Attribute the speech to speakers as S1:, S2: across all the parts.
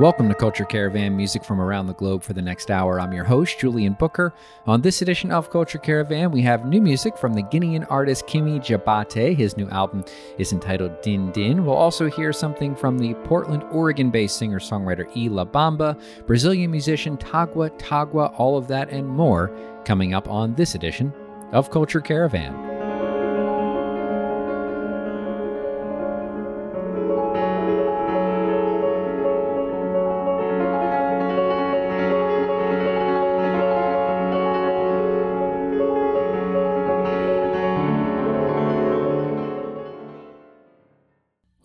S1: Welcome to Culture Caravan, music from around the globe for the next hour. I'm your host, Julian Booker. On this edition of Culture Caravan, we have new music from the Guinean artist Kimi Djabaté. His new album is entitled Din Din. We'll also hear something from the Portland, Oregon based singer songwriter E La Bamba, Brazilian musician Tagua Tagua, all of that and more coming up on this edition of Culture Caravan.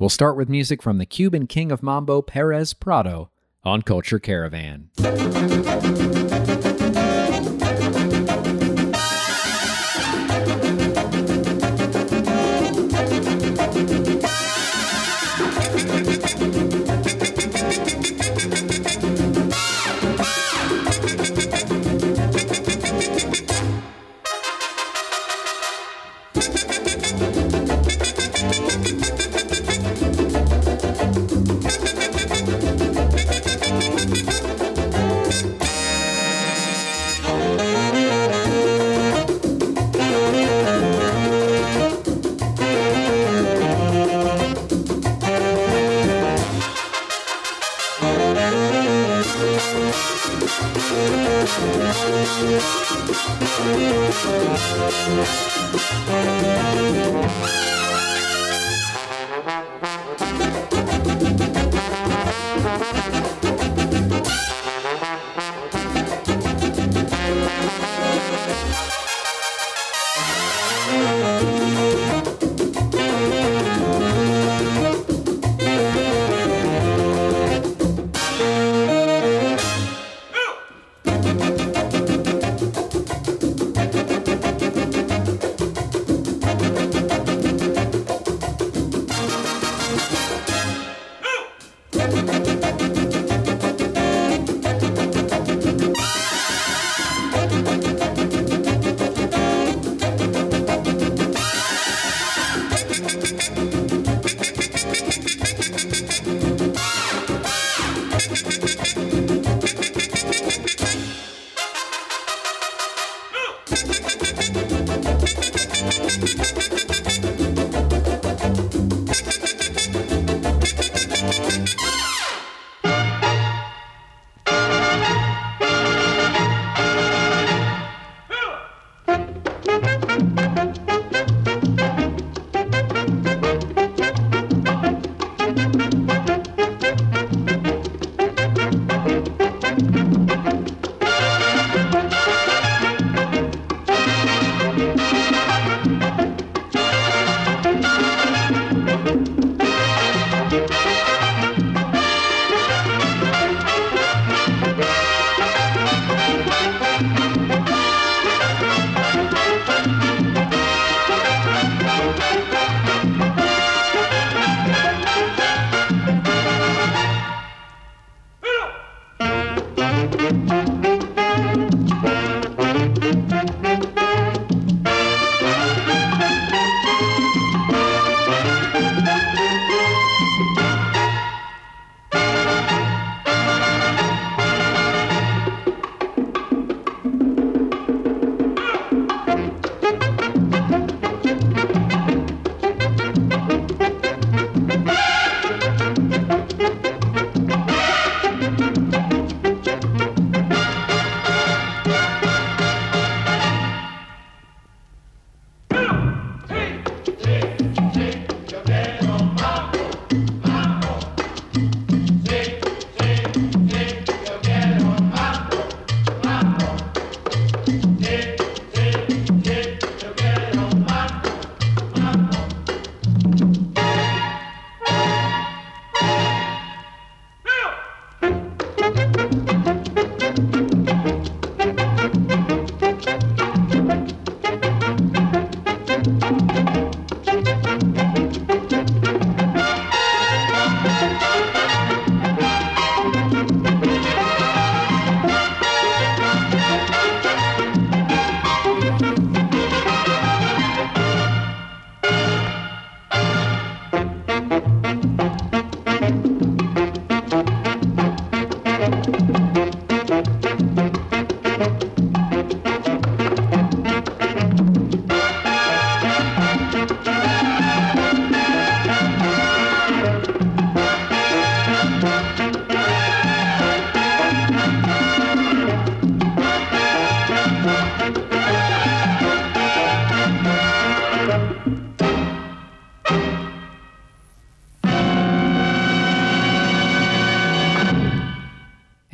S1: We'll start with music from the Cuban king of mambo, Perez Prado, on Culture Caravan. Thank you.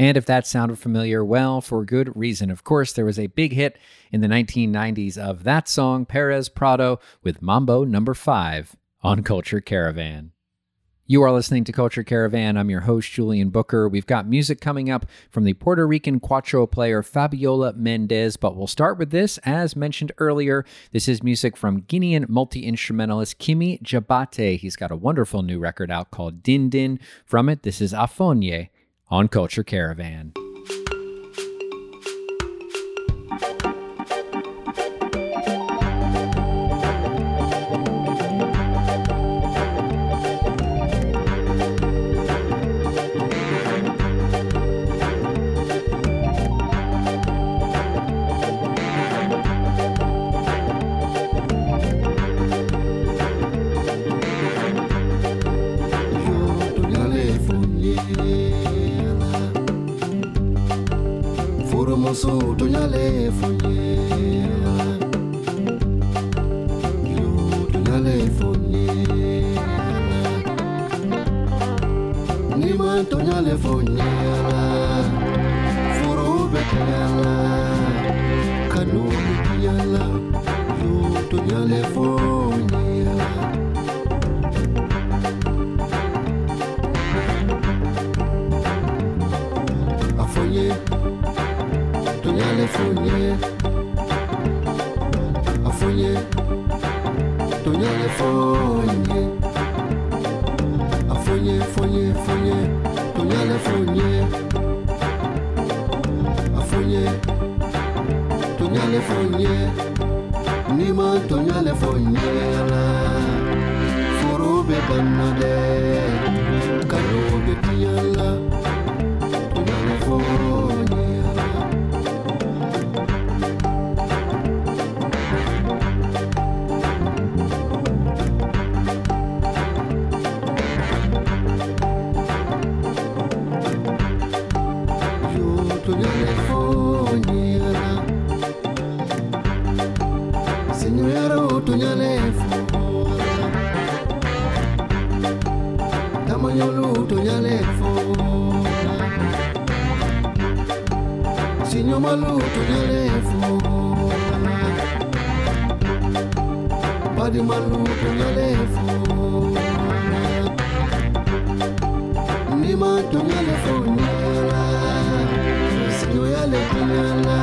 S1: And if that sounded familiar, well, for good reason. Of course, there was a big hit in the 1990s of that song, Perez Prado, with Mambo number 5 on Culture Caravan. You are listening to Culture Caravan. I'm your host, Julian Booker. We've got music coming up from the Puerto Rican cuatro player Fabiola Mendez, but we'll start with this. As mentioned earlier, this is music from Guinean multi instrumentalist Kimi Djabaté. He's got a wonderful new record out called Din Din. From it, this is Afonye on Culture Caravan.
S2: So fonye afonye tonyale fonye afonye fonye fonye tonyale fonye afonye tonyale fonye nima tonyale fonye la foro be karo maluto nyalefu badi maluto nyalefu nima to nyalefu nyala sinyo yale nyala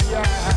S3: Yeah.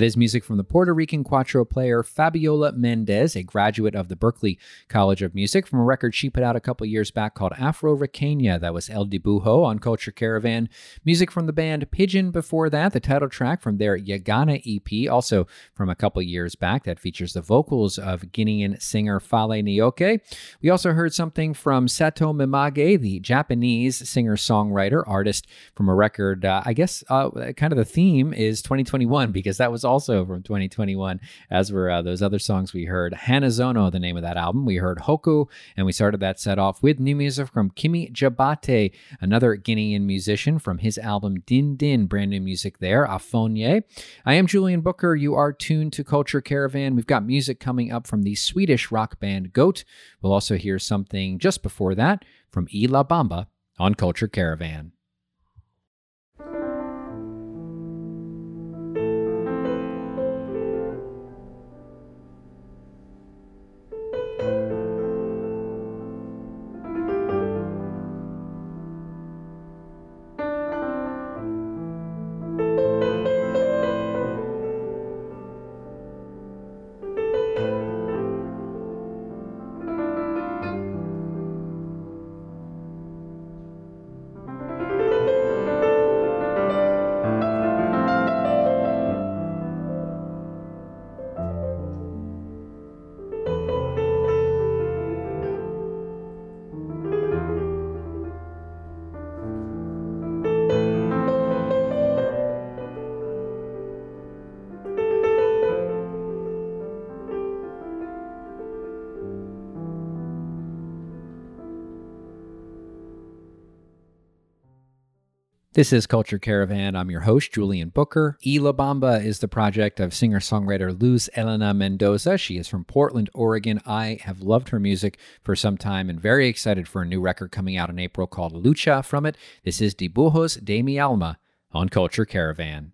S1: That is music from the Puerto Rican cuatro player Fabiola Mendez, a graduate of the Berklee College of Music, from a record she put out a couple years back called Afro Riqueña. That was El Dibujo on Culture Caravan. Music from the band Pigeon before that, the title track from their Yagana EP, also from a couple years back, that features the vocals of Guinean singer Falle Nioke. We also heard something from Satomimagae, the Japanese singer songwriter artist from a record. Uh, I guess uh, kind of the theme is 2021 because that was also from 2021, as were uh, those other songs we heard. Hanazono, the name of that album. We heard Hoku, and we started that set off with new music from Kimi Djabaté, another Guinean musician from his album Din Din, brand new music there, Afonye. I am Julian Booker. You are tuned to Culture Caravan. We've got music coming up from the Swedish rock band Goat. We'll also hear something just before that from E La Bamba on Culture Caravan. This is Culture Caravan. I'm your host, Julian Booker. E Bamba is the project of singer songwriter Luz Elena Mendoza. She is from Portland, Oregon. I have loved her music for some time and very excited for a new record coming out in April called Lucha from it. This is Dibujos de mi Alma on Culture Caravan.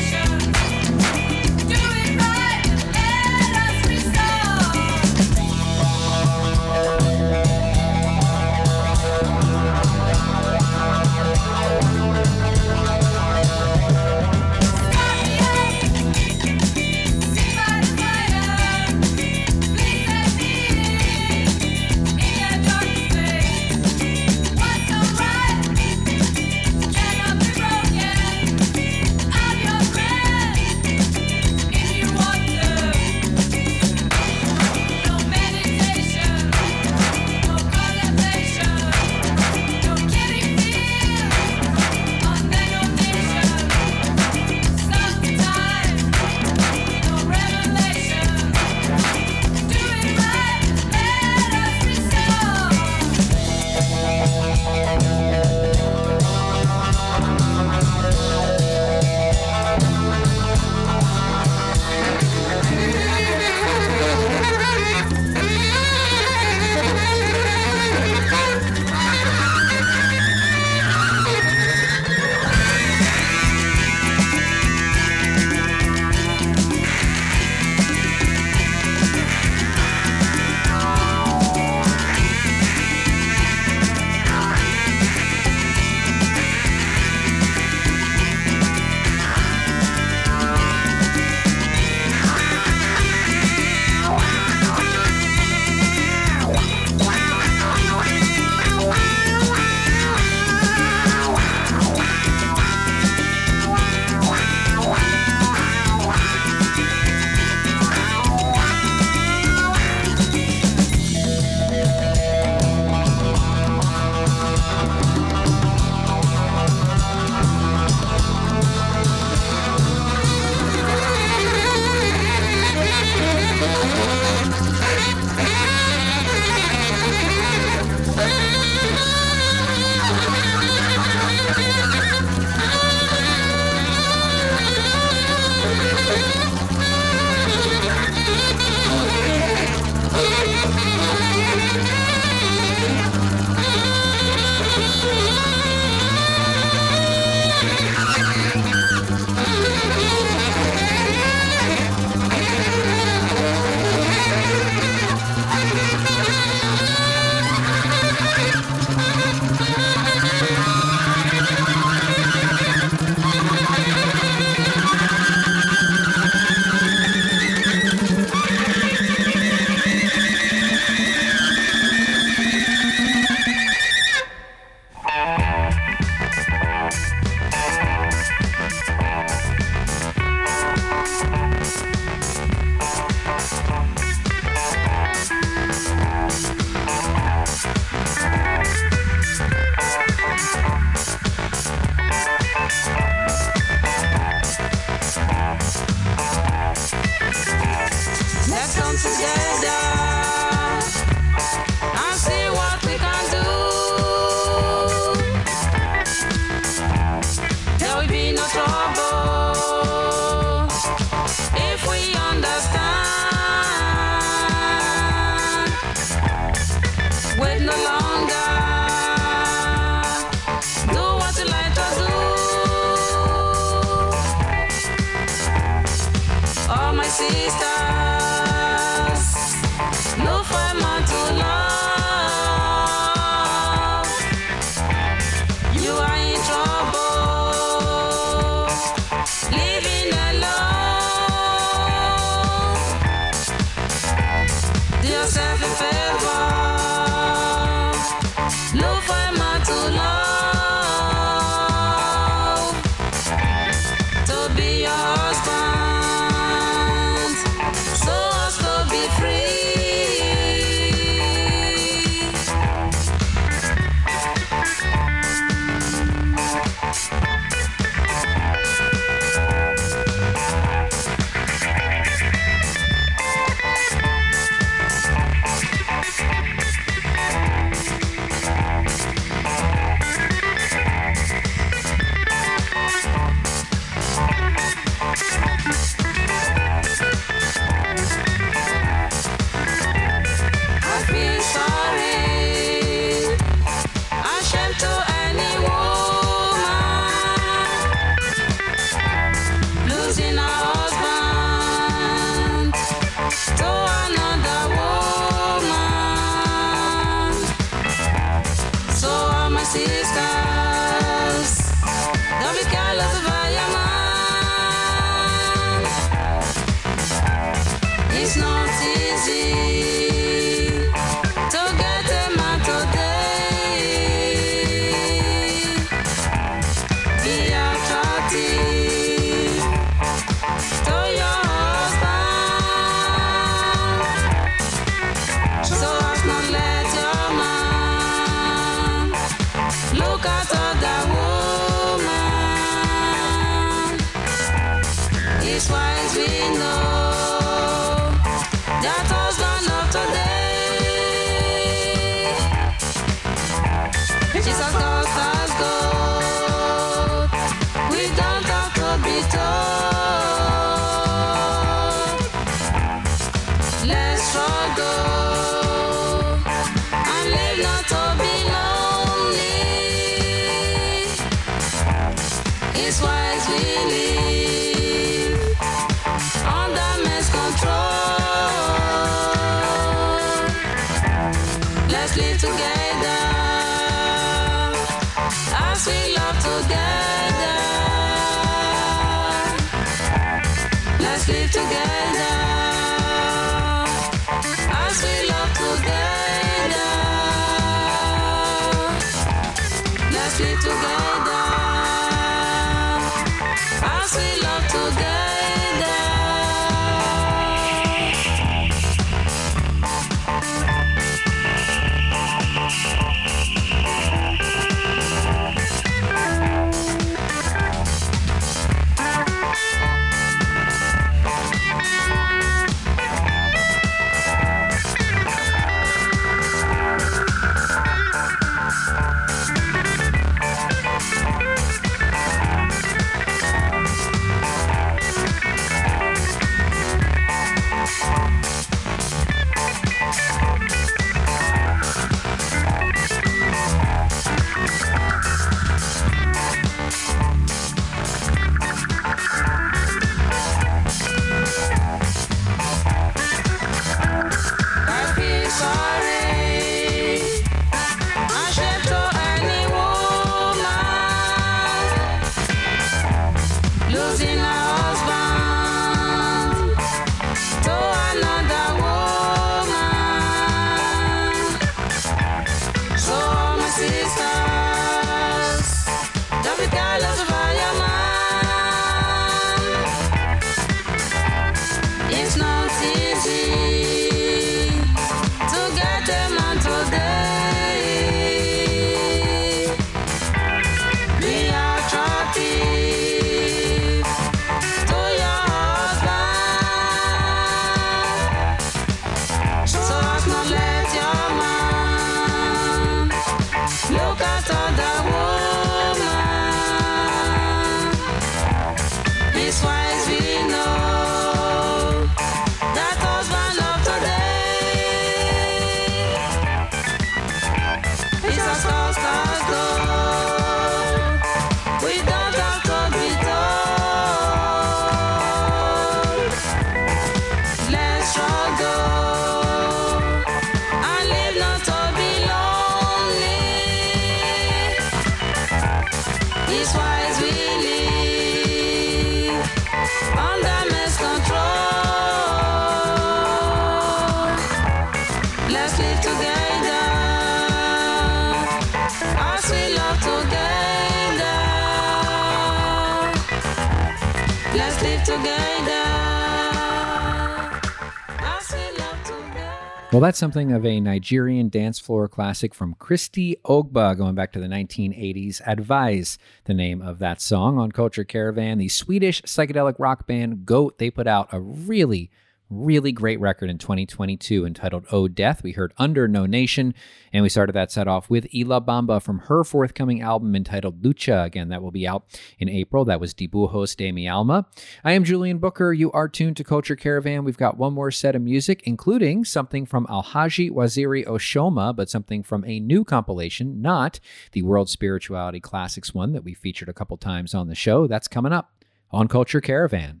S1: Well, that's something of a Nigerian dance floor classic from Christy Ogbah, going back to the 1980s. Advise, the name of that song on Culture Caravan. The Swedish psychedelic rock band Goat, they put out a really really great record in 2022 entitled Oh Death. We heard Under No Nation, and we started that set off with Y La Bamba from her forthcoming album entitled Lucha. Again, that will be out in April. That was Dibujos de Mi Alma. I am Julian Booker. You are tuned to Culture Caravan. We've got one more set of music, including something from Alhaji Waziri Oshomah, but something from a new compilation, not the World Spirituality Classics one that we featured a couple times on the show. That's coming up on Culture Caravan.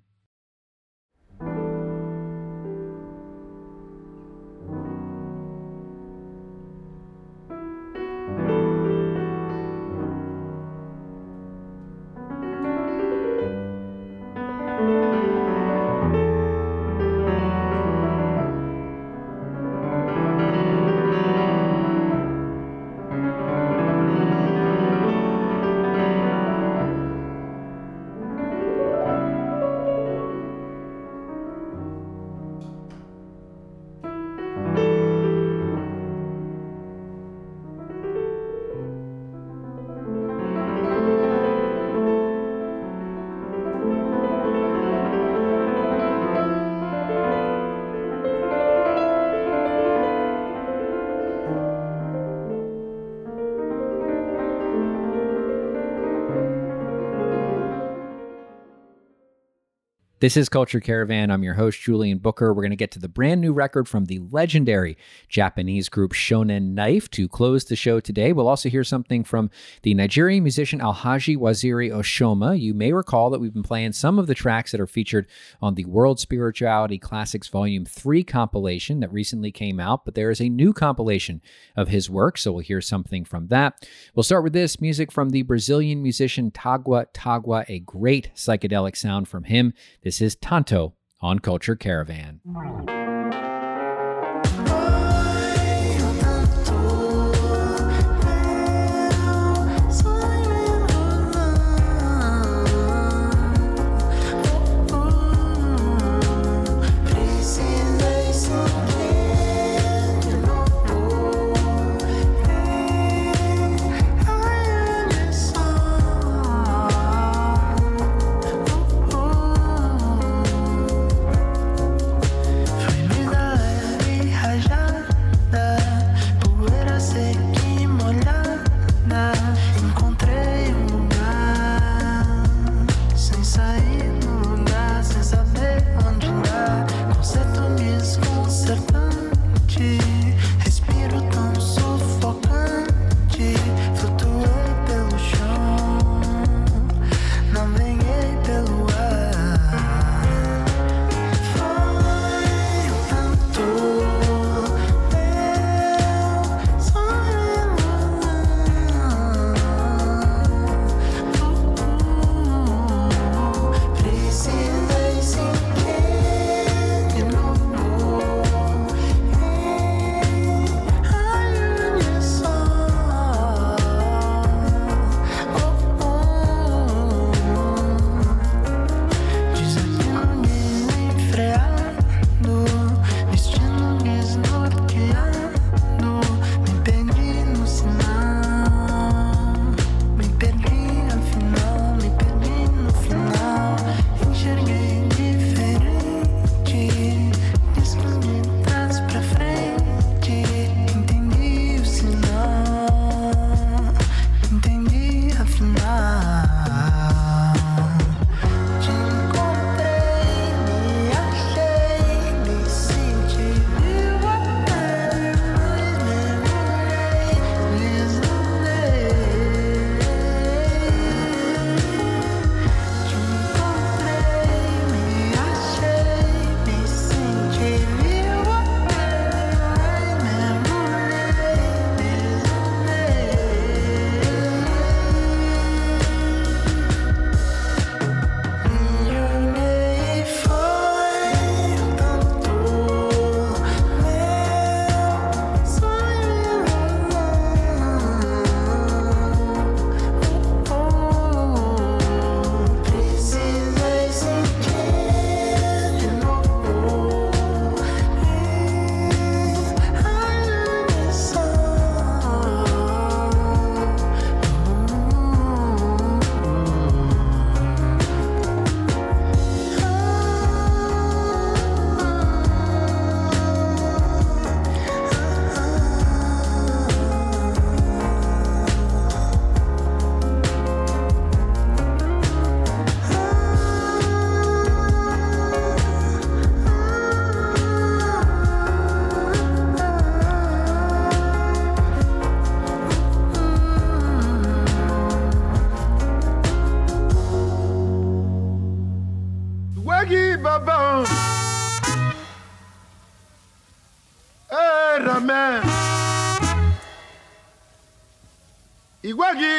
S4: This is Culture Caravan. I'm your host, Julian Booker. We're going to get to the brand new record from the legendary Japanese group Shonen Knife to close the show today. We'll also hear something from the Nigerian musician Alhaji Waziri Oshomah. You may recall that we've been playing some of the tracks that are featured on the World Spirituality Classics Volume 3 compilation that recently came out, but there is a new compilation of his work, so we'll hear something from that. We'll start with this music from the Brazilian musician Tagua Tagua, a great psychedelic sound from him. This is Tanto on Culture Caravan.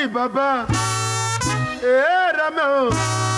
S5: Baba. Eh, Rame.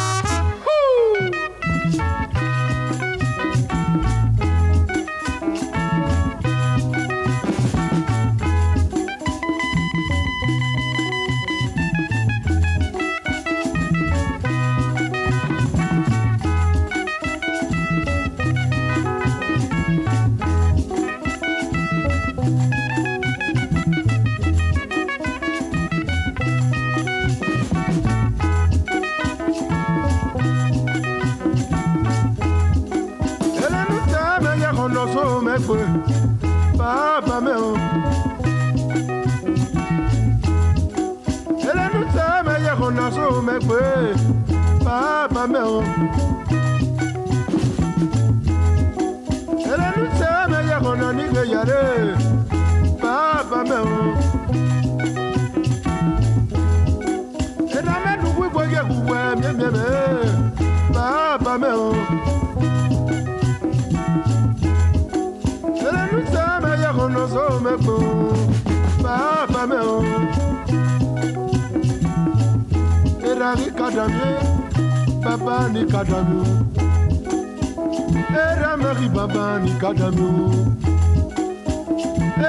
S5: Era meri baba ni kadamyo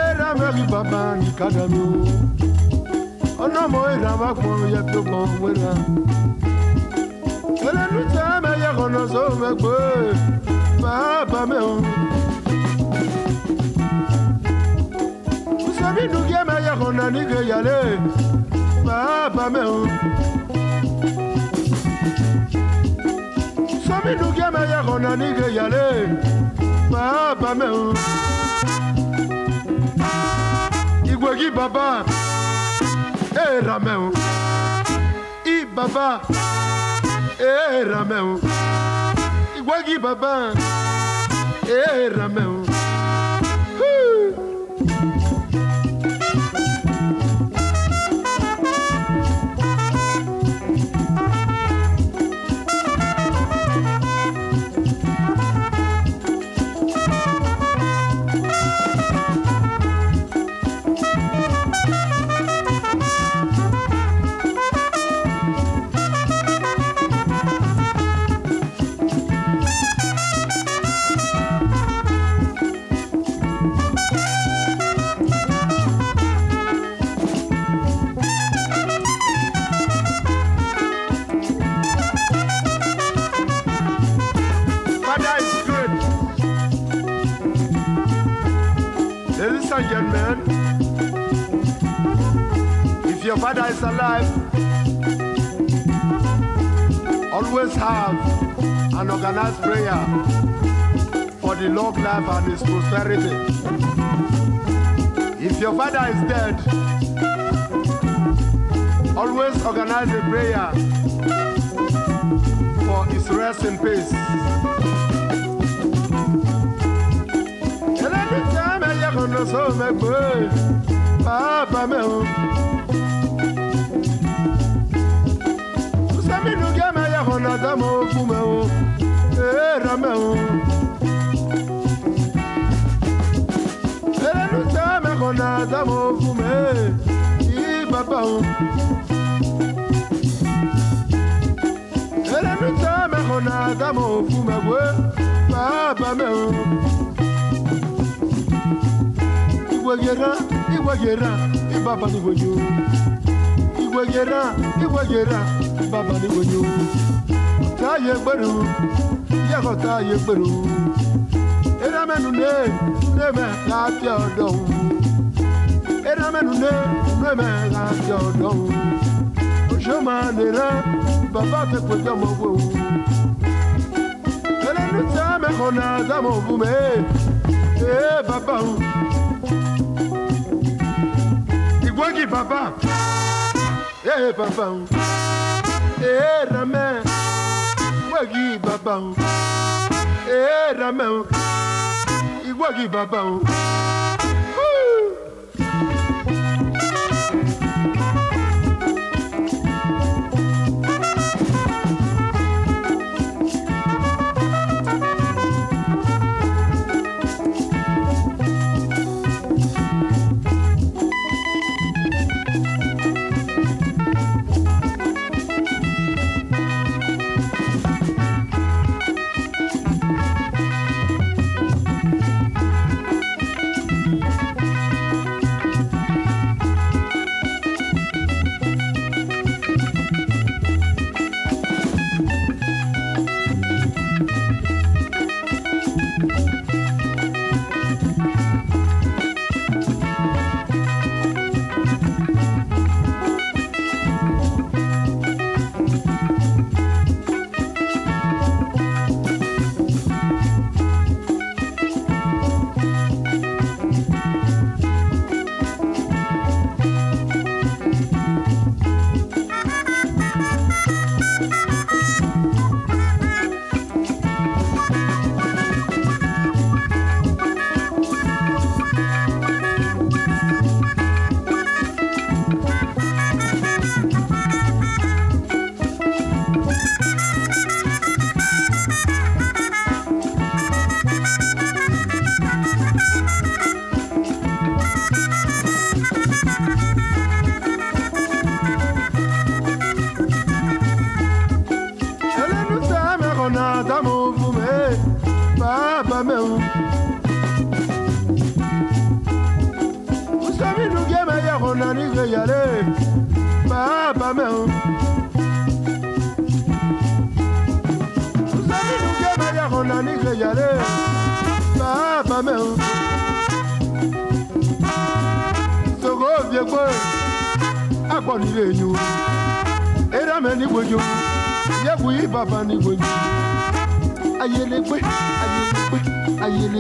S5: Era meri baba ni kadamyo Ọ̀nà mo era ma pọn yẹ tó pọn wẹ́ra Ẹlẹ́nu tẹ́ mẹ yẹ kọ̀nà só mẹ gbé Bàbá mẹ o Sẹ́mi dùkẹ́ mẹ yẹ kọ̀nà nígbè yàlẹ́ Bàbá mẹ o Sẹ́mi dùkẹ́ mẹ yẹ kọ̀nà nígbè yàlẹ́ Bàbá mẹ o Ìgbògi bàbá Ẹ̀ rà mẹ o I bàbá Ẹ̀ rà mẹ o Ìgbògi bàbá Ẹ̀ rà o. is alive, always have an organized prayer for the long life and prosperity. If your father is dead, always organize a prayer for his rest in peace. Lọ dámọ̀ fún mi. Yí bàbá o. Ẹlẹ́ni tí a máa kàn lọ dámọ̀ fún mi wé bàbá mi o. Igwegera, igwegera, ibaba ni gwenyu. Igwegera, igwegera, ibaba ni gwenyu. Taye gberu, yego taye gberu. Era menu ne, ne me láti ọ̀dọ̀ òun. Era menu ne, ne me láti ọ̀dọ̀ òun. Oṣù máa lè rán, bàbá ti pè jọmọ wo. Ẹlẹ́nu tí a mẹ́kọ̀ọ́ náà dámọ̀ fún mi. Ee bàbá òun. Igwagi baba. Eh baba. Eh rame. Igwagi baba. Eh rame. Igwagi baba. Woo.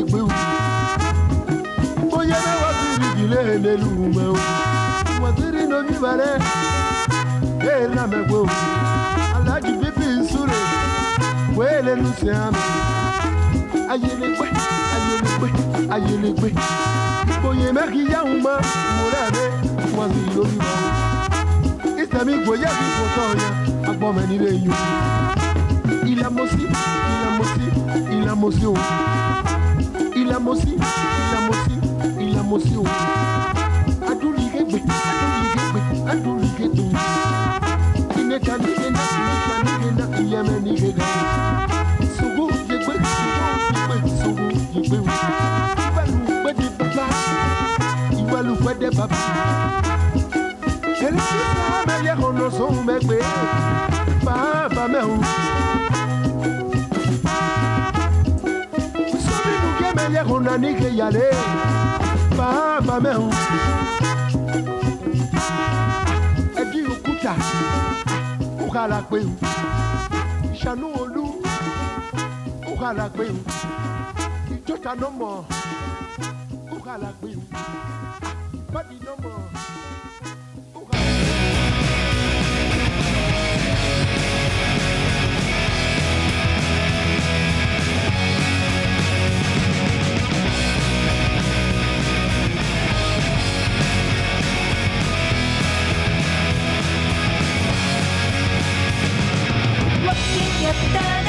S5: igbe wu onye na-ewepụrụ igile n'elu mgbe wetụrụ n'obi bare ee na megbe wu ala ji bibi nsure wee lelu si amị ayelegbe ayelegbe ayelegbe onye meghị ya mgba mụrụ ebe waziri obi ma ìtẹ̀mí gbòye bí kò tọ̀ yẹn agbọ́mọ nílé yìí. Ilẹ̀ mọ́sí ilẹ̀ mọ́sí ilẹ̀ ìlà mo sí ìlà mo sí ìlà mo sí o. Adúlígégbè adúlígégbè adúlígégbè ìnẹta nígbẹ̀dá ìnẹta nígbẹ̀dá ìyẹmẹ nígbẹ̀dá sòwò yẹgbẹ́ sòwò yẹgbẹ́ sòwò yẹgbẹ́ o. Ìwàlùpẹ̀ dé bàbá ìwàlùpẹ̀ dé bàbá. Ẹni tí sọ́ọ́ bẹ yẹ kó lọ sóhun bẹ gbé bàbá mẹ́hùn. Níke yàlẹ́, bàbá mẹ́hùn. Ẹdí òkúta, ó kàlà pé o. Ìṣànú olú, ó kàlà pé o. Ìjọta nọ́mọ̀, ó kàlà pé o.
S6: Looking at the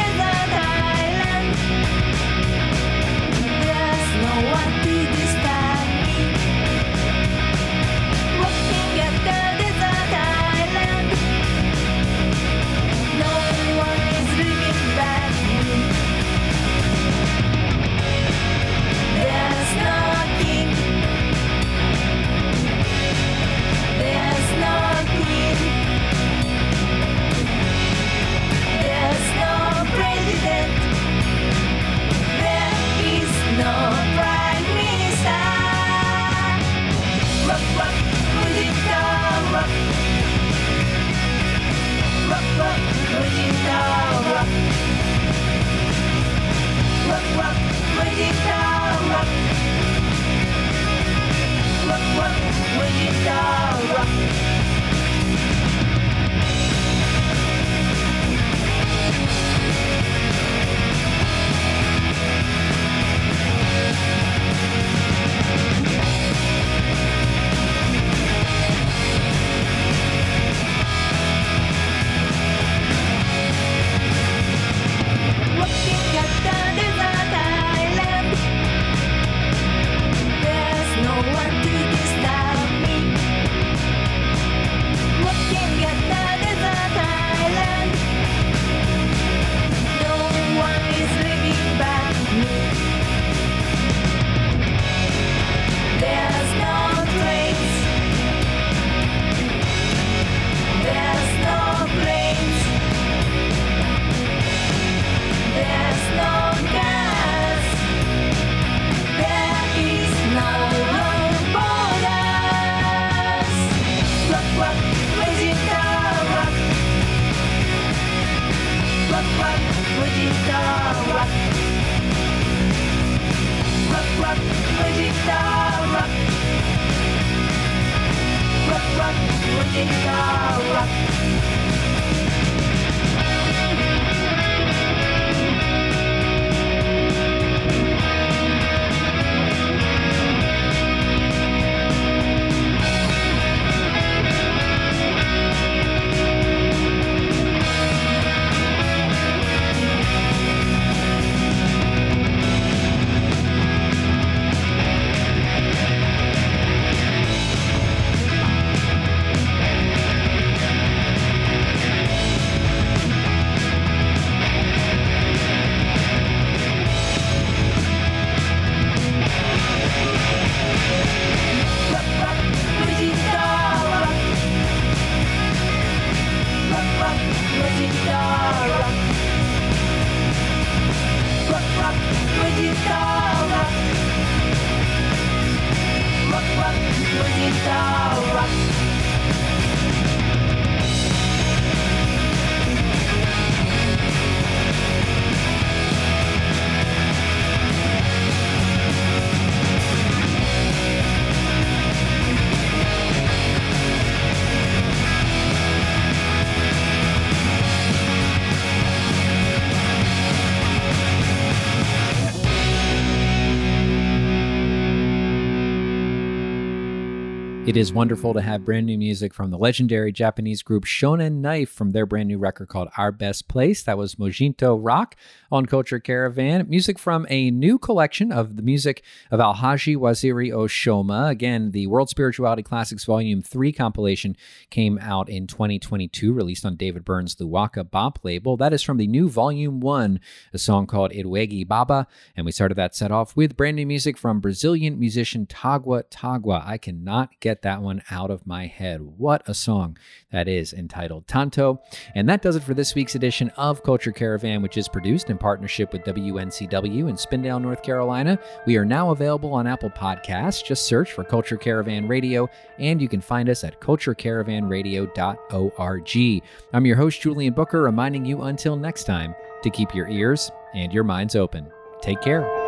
S1: It is wonderful to have brand new music from the legendary Japanese group Shonen Knife from their brand new record called Our Best Place. That was Mojito Rock on Culture Caravan. Music from a new collection of the music of Alhaji Waziri Oshomah. Again, the World Spirituality Classics Volume 3 compilation came out in 2022, released on David Byrne's Luaka Bop label. That is from the new Volume 1, a song called Irwegi Baba. And we started that set off with brand new music from Brazilian musician Tagua Tagua. I cannot get that one out of my head. What a song that is entitled Tanto. And that does it for this week's edition of Culture Caravan, which is produced in partnership with WNCW in Spindale, North Carolina. We are now available on Apple Podcasts. Just search for Culture Caravan Radio, and you can find us at culturecaravanradio.org. I'm your host, Julian Booker, reminding you until next time to keep your ears and your minds open. Take care.